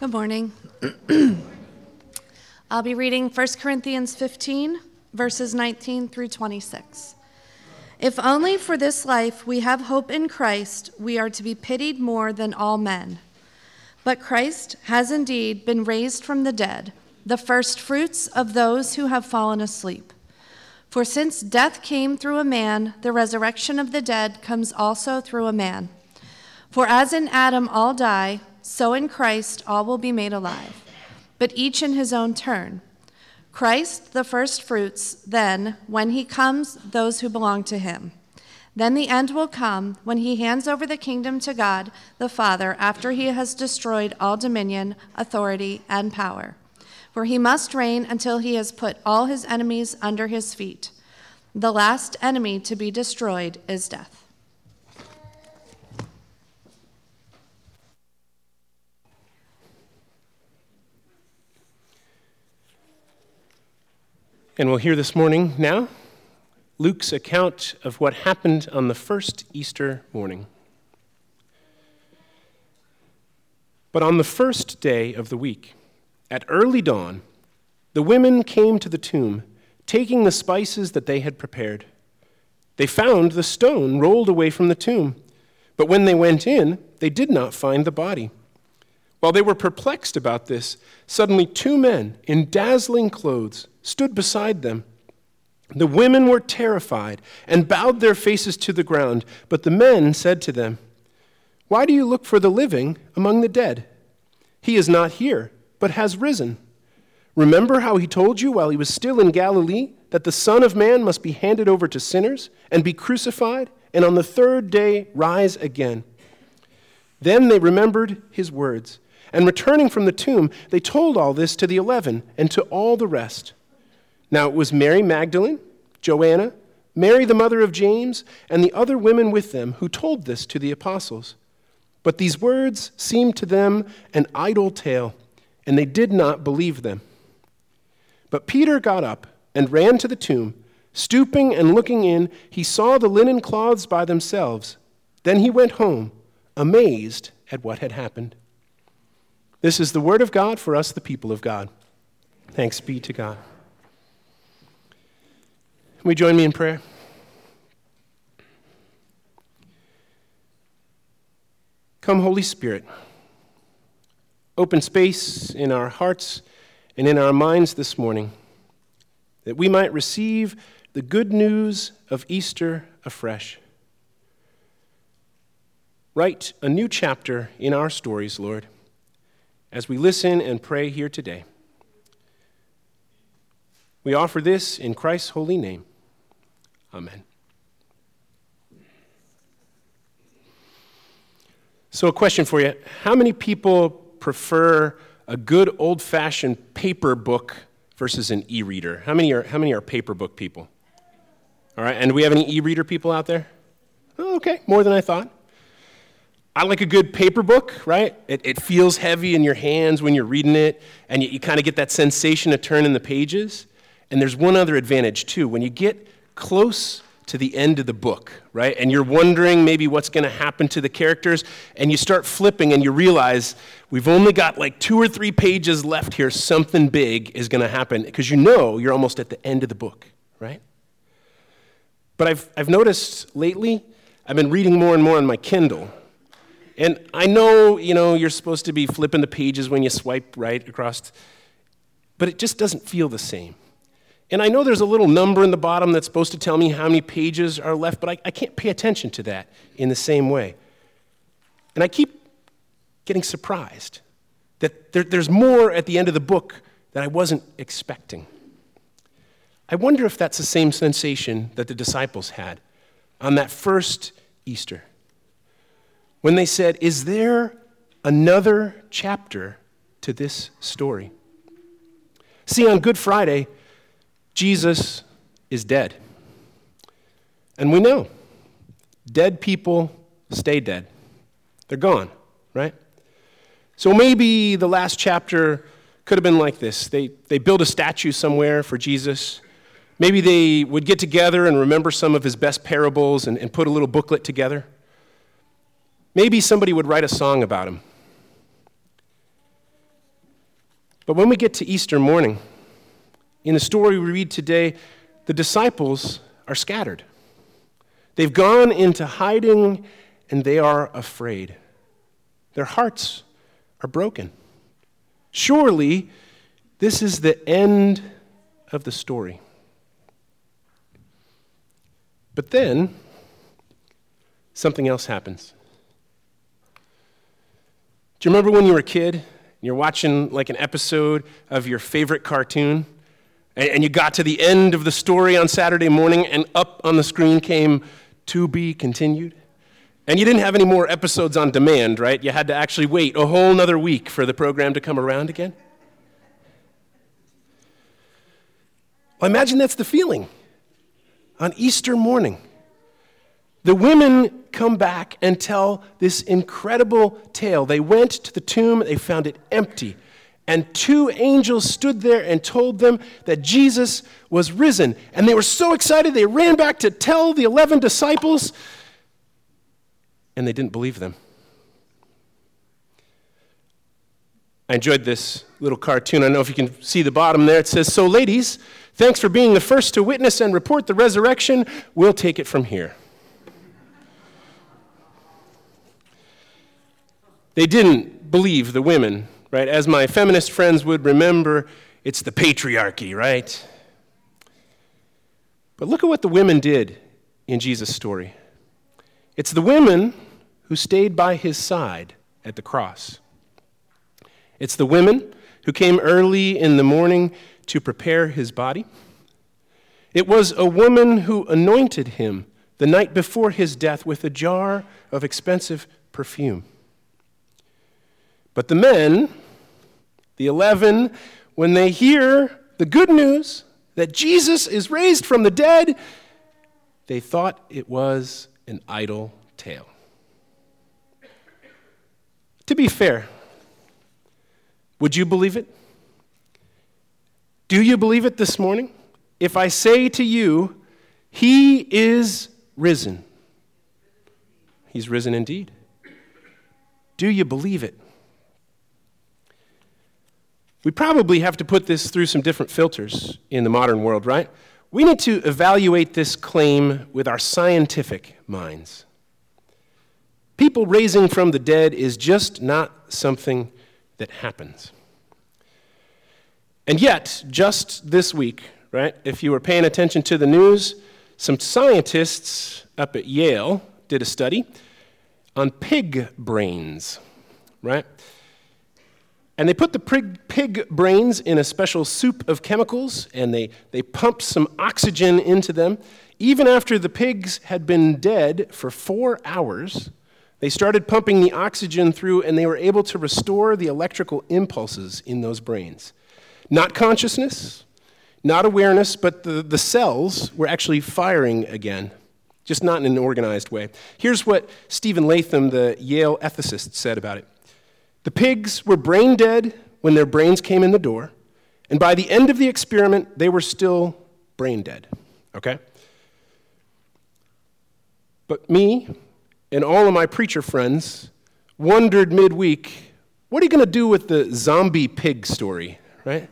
Good morning. I'll be reading 1 Corinthians 15, verses 19 through 26. If only for this life we have hope in Christ, we are to be pitied more than all men. But Christ has indeed been raised from the dead, the first fruits of those who have fallen asleep. For since death came through a man, the resurrection of the dead comes also through a man. For as in Adam all die, so in Christ all will be made alive, but each in his own turn. Christ, the first fruits, then, when he comes, those who belong to him. Then the end will come when he hands over the kingdom to God the Father after he has destroyed all dominion, authority, and power. For he must reign until he has put all his enemies under his feet. The last enemy to be destroyed is death. And we'll hear this morning now Luke's account of what happened on the first Easter morning. But on the first day of the week, at early dawn, the women came to the tomb, taking the spices that they had prepared. They found the stone rolled away from the tomb, but when they went in, they did not find the body. While they were perplexed about this, suddenly two men in dazzling clothes stood beside them. The women were terrified and bowed their faces to the ground, but the men said to them, Why do you look for the living among the dead? He is not here, but has risen. Remember how he told you while he was still in Galilee that the Son of Man must be handed over to sinners and be crucified, and on the third day rise again. Then they remembered his words and returning from the tomb, they told all this to the eleven and to all the rest. Now it was Mary Magdalene, Joanna, Mary the mother of James, and the other women with them who told this to the apostles. But these words seemed to them an idle tale, and they did not believe them. But Peter got up and ran to the tomb. Stooping and looking in, he saw the linen cloths by themselves. Then he went home, amazed at what had happened. This is the word of God for us, the people of God. Thanks be to God. Can we join me in prayer? Come, Holy Spirit. Open space in our hearts and in our minds this morning that we might receive the good news of Easter afresh. Write a new chapter in our stories, Lord as we listen and pray here today. We offer this in Christ's holy name. Amen. So, a question for you How many people prefer a good old fashioned paper book versus an e reader? How many are, how many are paper book people? All right, and do we have any e reader people out there? Oh, okay, more than I thought. I like a good paper book, right? It, it feels heavy in your hands when you're reading it, and you, you kind of get that sensation of turning the pages. And there's one other advantage, too. When you get close to the end of the book, right, and you're wondering maybe what's going to happen to the characters, and you start flipping and you realize we've only got like two or three pages left here, something big is going to happen, because you know you're almost at the end of the book, right? But I've, I've noticed lately, I've been reading more and more on my Kindle. And I know, you know, you're supposed to be flipping the pages when you swipe right across, but it just doesn't feel the same. And I know there's a little number in the bottom that's supposed to tell me how many pages are left, but I, I can't pay attention to that in the same way. And I keep getting surprised that there, there's more at the end of the book that I wasn't expecting. I wonder if that's the same sensation that the disciples had on that first Easter when they said, Is there another chapter to this story? See, on Good Friday, Jesus is dead. And we know dead people stay dead, they're gone, right? So maybe the last chapter could have been like this they, they build a statue somewhere for Jesus. Maybe they would get together and remember some of his best parables and, and put a little booklet together. Maybe somebody would write a song about him. But when we get to Easter morning, in the story we read today, the disciples are scattered. They've gone into hiding and they are afraid. Their hearts are broken. Surely, this is the end of the story. But then, something else happens. Do you remember when you were a kid and you're watching like an episode of your favorite cartoon? And you got to the end of the story on Saturday morning, and up on the screen came to be continued? And you didn't have any more episodes on demand, right? You had to actually wait a whole nother week for the program to come around again. Well, imagine that's the feeling on Easter morning. The women come back and tell this incredible tale. They went to the tomb, they found it empty. And two angels stood there and told them that Jesus was risen. And they were so excited, they ran back to tell the 11 disciples, and they didn't believe them. I enjoyed this little cartoon. I don't know if you can see the bottom there. It says, So, ladies, thanks for being the first to witness and report the resurrection. We'll take it from here. They didn't believe the women, right? As my feminist friends would remember, it's the patriarchy, right? But look at what the women did in Jesus' story. It's the women who stayed by his side at the cross. It's the women who came early in the morning to prepare his body. It was a woman who anointed him the night before his death with a jar of expensive perfume. But the men, the 11, when they hear the good news that Jesus is raised from the dead, they thought it was an idle tale. To be fair, would you believe it? Do you believe it this morning? If I say to you, He is risen, He's risen indeed. Do you believe it? We probably have to put this through some different filters in the modern world, right? We need to evaluate this claim with our scientific minds. People raising from the dead is just not something that happens. And yet, just this week, right, if you were paying attention to the news, some scientists up at Yale did a study on pig brains, right? And they put the pig, brains in a special soup of chemicals and they, they pumped some oxygen into them. Even after the pigs had been dead for four hours, they started pumping the oxygen through and they were able to restore the electrical impulses in those brains. Not consciousness, not awareness, but the, the cells were actually firing again, just not in an organized way. Here's what Stephen Latham, the Yale ethicist, said about it The pigs were brain dead when their brains came in the door, and by the end of the experiment, they were still brain dead. Okay? But me, and all of my preacher friends wondered midweek, what are you going to do with the zombie pig story, right?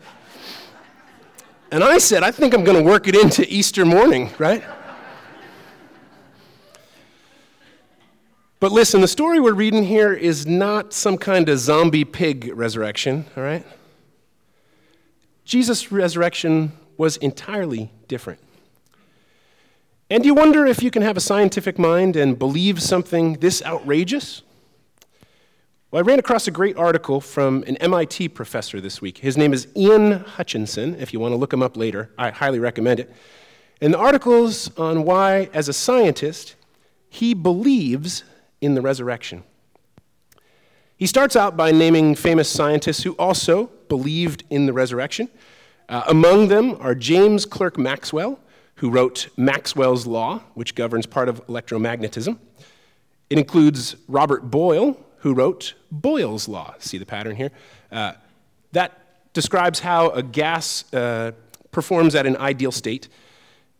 And I said, I think I'm going to work it into Easter morning, right? But listen, the story we're reading here is not some kind of zombie pig resurrection, all right? Jesus' resurrection was entirely different. And you wonder if you can have a scientific mind and believe something this outrageous? Well, I ran across a great article from an MIT professor this week. His name is Ian Hutchinson. If you want to look him up later, I highly recommend it. And the article's on why, as a scientist, he believes in the resurrection. He starts out by naming famous scientists who also believed in the resurrection. Uh, among them are James Clerk Maxwell, who wrote Maxwell's Law, which governs part of electromagnetism. It includes Robert Boyle, who wrote Boyle's Law. See the pattern here? Uh, that describes how a gas uh, performs at an ideal state.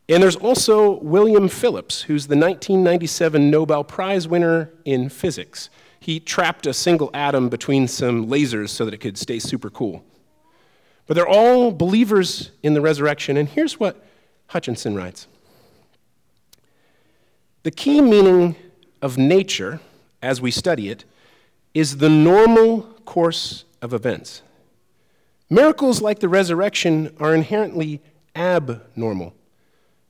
And there's also William Phillips, who's the 1997 Nobel Prize winner in physics. He trapped a single atom between some lasers so that it could stay super cool. But they're all believers in the resurrection. And here's what Hutchinson writes The key meaning of nature, as we study it, is the normal course of events. Miracles like the resurrection are inherently abnormal.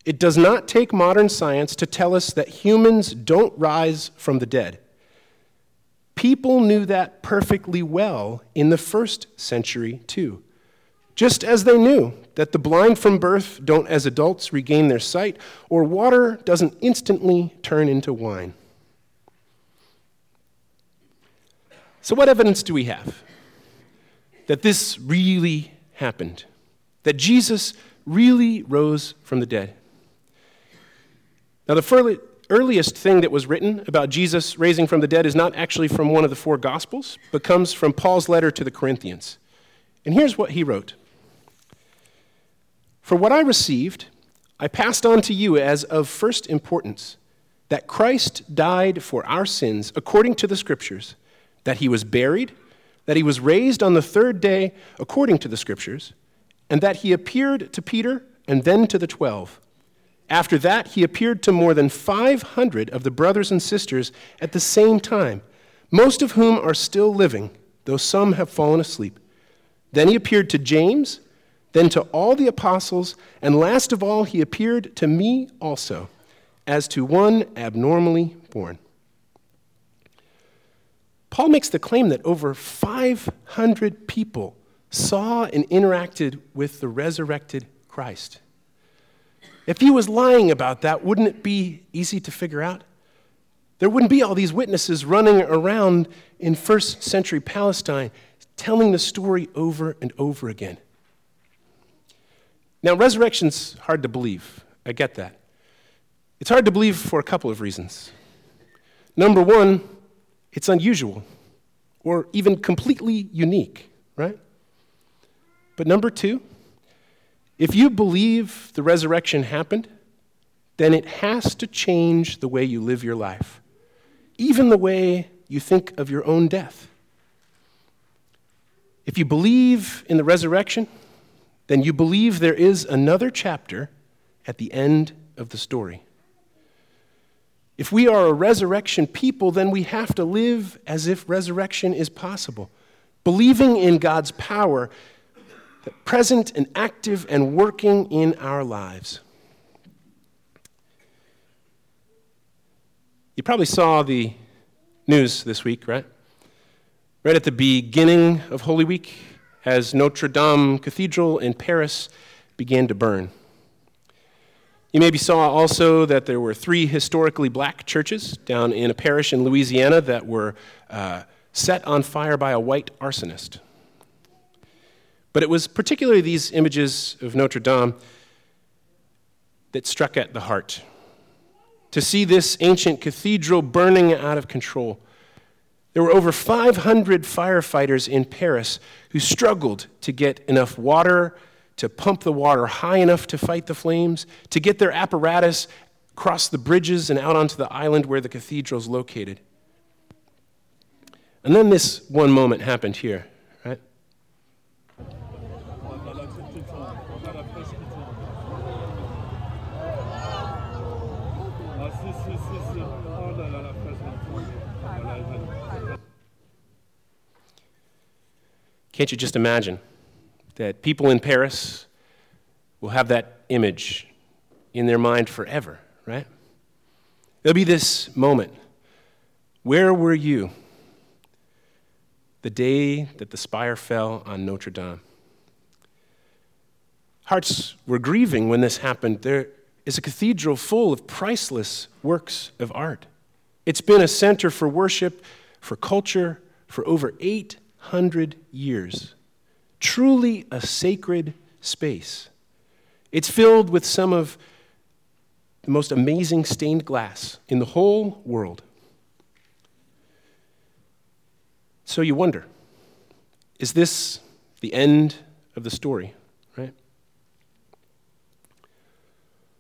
It does not take modern science to tell us that humans don't rise from the dead. People knew that perfectly well in the first century, too. Just as they knew that the blind from birth don't, as adults, regain their sight, or water doesn't instantly turn into wine. So, what evidence do we have that this really happened? That Jesus really rose from the dead? Now, the earliest thing that was written about Jesus raising from the dead is not actually from one of the four Gospels, but comes from Paul's letter to the Corinthians. And here's what he wrote For what I received, I passed on to you as of first importance that Christ died for our sins according to the Scriptures, that he was buried, that he was raised on the third day according to the Scriptures, and that he appeared to Peter and then to the twelve. After that, he appeared to more than 500 of the brothers and sisters at the same time, most of whom are still living, though some have fallen asleep. Then he appeared to James, then to all the apostles, and last of all, he appeared to me also, as to one abnormally born. Paul makes the claim that over 500 people saw and interacted with the resurrected Christ. If he was lying about that, wouldn't it be easy to figure out? There wouldn't be all these witnesses running around in first century Palestine telling the story over and over again. Now, resurrection's hard to believe. I get that. It's hard to believe for a couple of reasons. Number one, it's unusual or even completely unique, right? But number two, if you believe the resurrection happened, then it has to change the way you live your life, even the way you think of your own death. If you believe in the resurrection, then you believe there is another chapter at the end of the story. If we are a resurrection people, then we have to live as if resurrection is possible, believing in God's power present and active and working in our lives. You probably saw the news this week, right? Right at the beginning of Holy Week, as Notre Dame Cathedral in Paris began to burn. You maybe saw also that there were three historically black churches down in a parish in Louisiana that were uh, set on fire by a white arsonist. But it was particularly these images of Notre Dame that struck at the heart. To see this ancient cathedral burning out of control. There were over 500 firefighters in Paris who struggled to get enough water, to pump the water high enough to fight the flames, to get their apparatus across the bridges and out onto the island where the cathedral is located. And then this one moment happened here. Can't you just imagine that people in Paris will have that image in their mind forever, right? There'll be this moment. Where were you the day that the spire fell on Notre Dame? Hearts were grieving when this happened. There is a cathedral full of priceless works of art. It's been a center for worship, for culture, for over eight hundred years. Truly a sacred space. It's filled with some of the most amazing stained glass in the whole world. So you wonder is this the end of the story, right?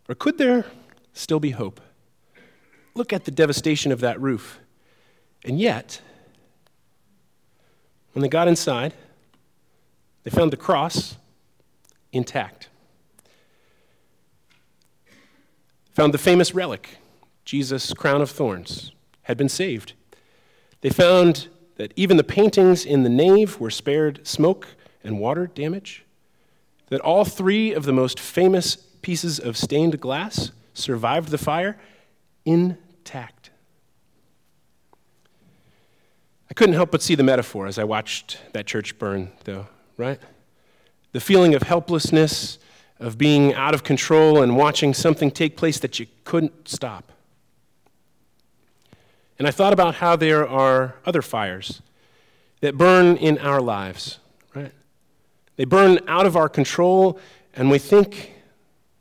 Or could there still be hope? Look at the devastation of that roof. And yet, when they got inside, they found the cross intact. Found the famous relic, Jesus' crown of thorns, had been saved. They found that even the paintings in the nave were spared smoke and water damage, that all three of the most famous pieces of stained glass survived the fire intact. I couldn't help but see the metaphor as I watched that church burn, though, right? The feeling of helplessness, of being out of control and watching something take place that you couldn't stop. And I thought about how there are other fires that burn in our lives, right? They burn out of our control, and we think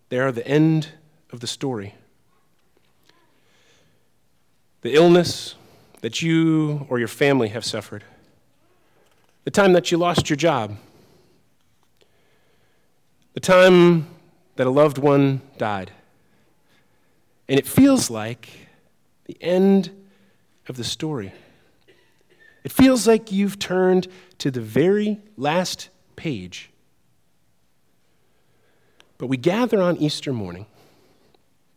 they are the end of the story. The illness that you or your family have suffered, the time that you lost your job, the time that a loved one died. And it feels like the end of the story. It feels like you've turned to the very last page. But we gather on Easter morning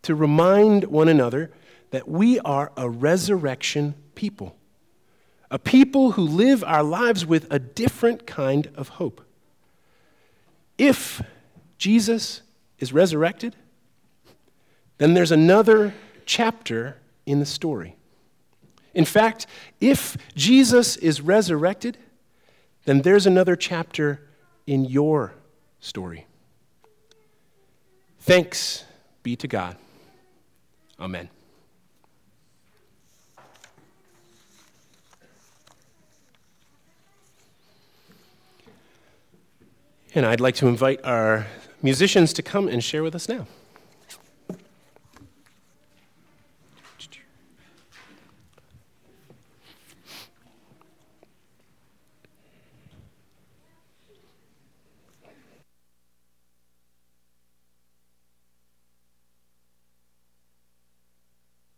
to remind one another that we are a resurrection people, a people who live our lives with a different kind of hope. If Jesus is resurrected, then there's another chapter in the story. In fact, if Jesus is resurrected, then there's another chapter in your story. Thanks be to God. Amen. And I'd like to invite our musicians to come and share with us now.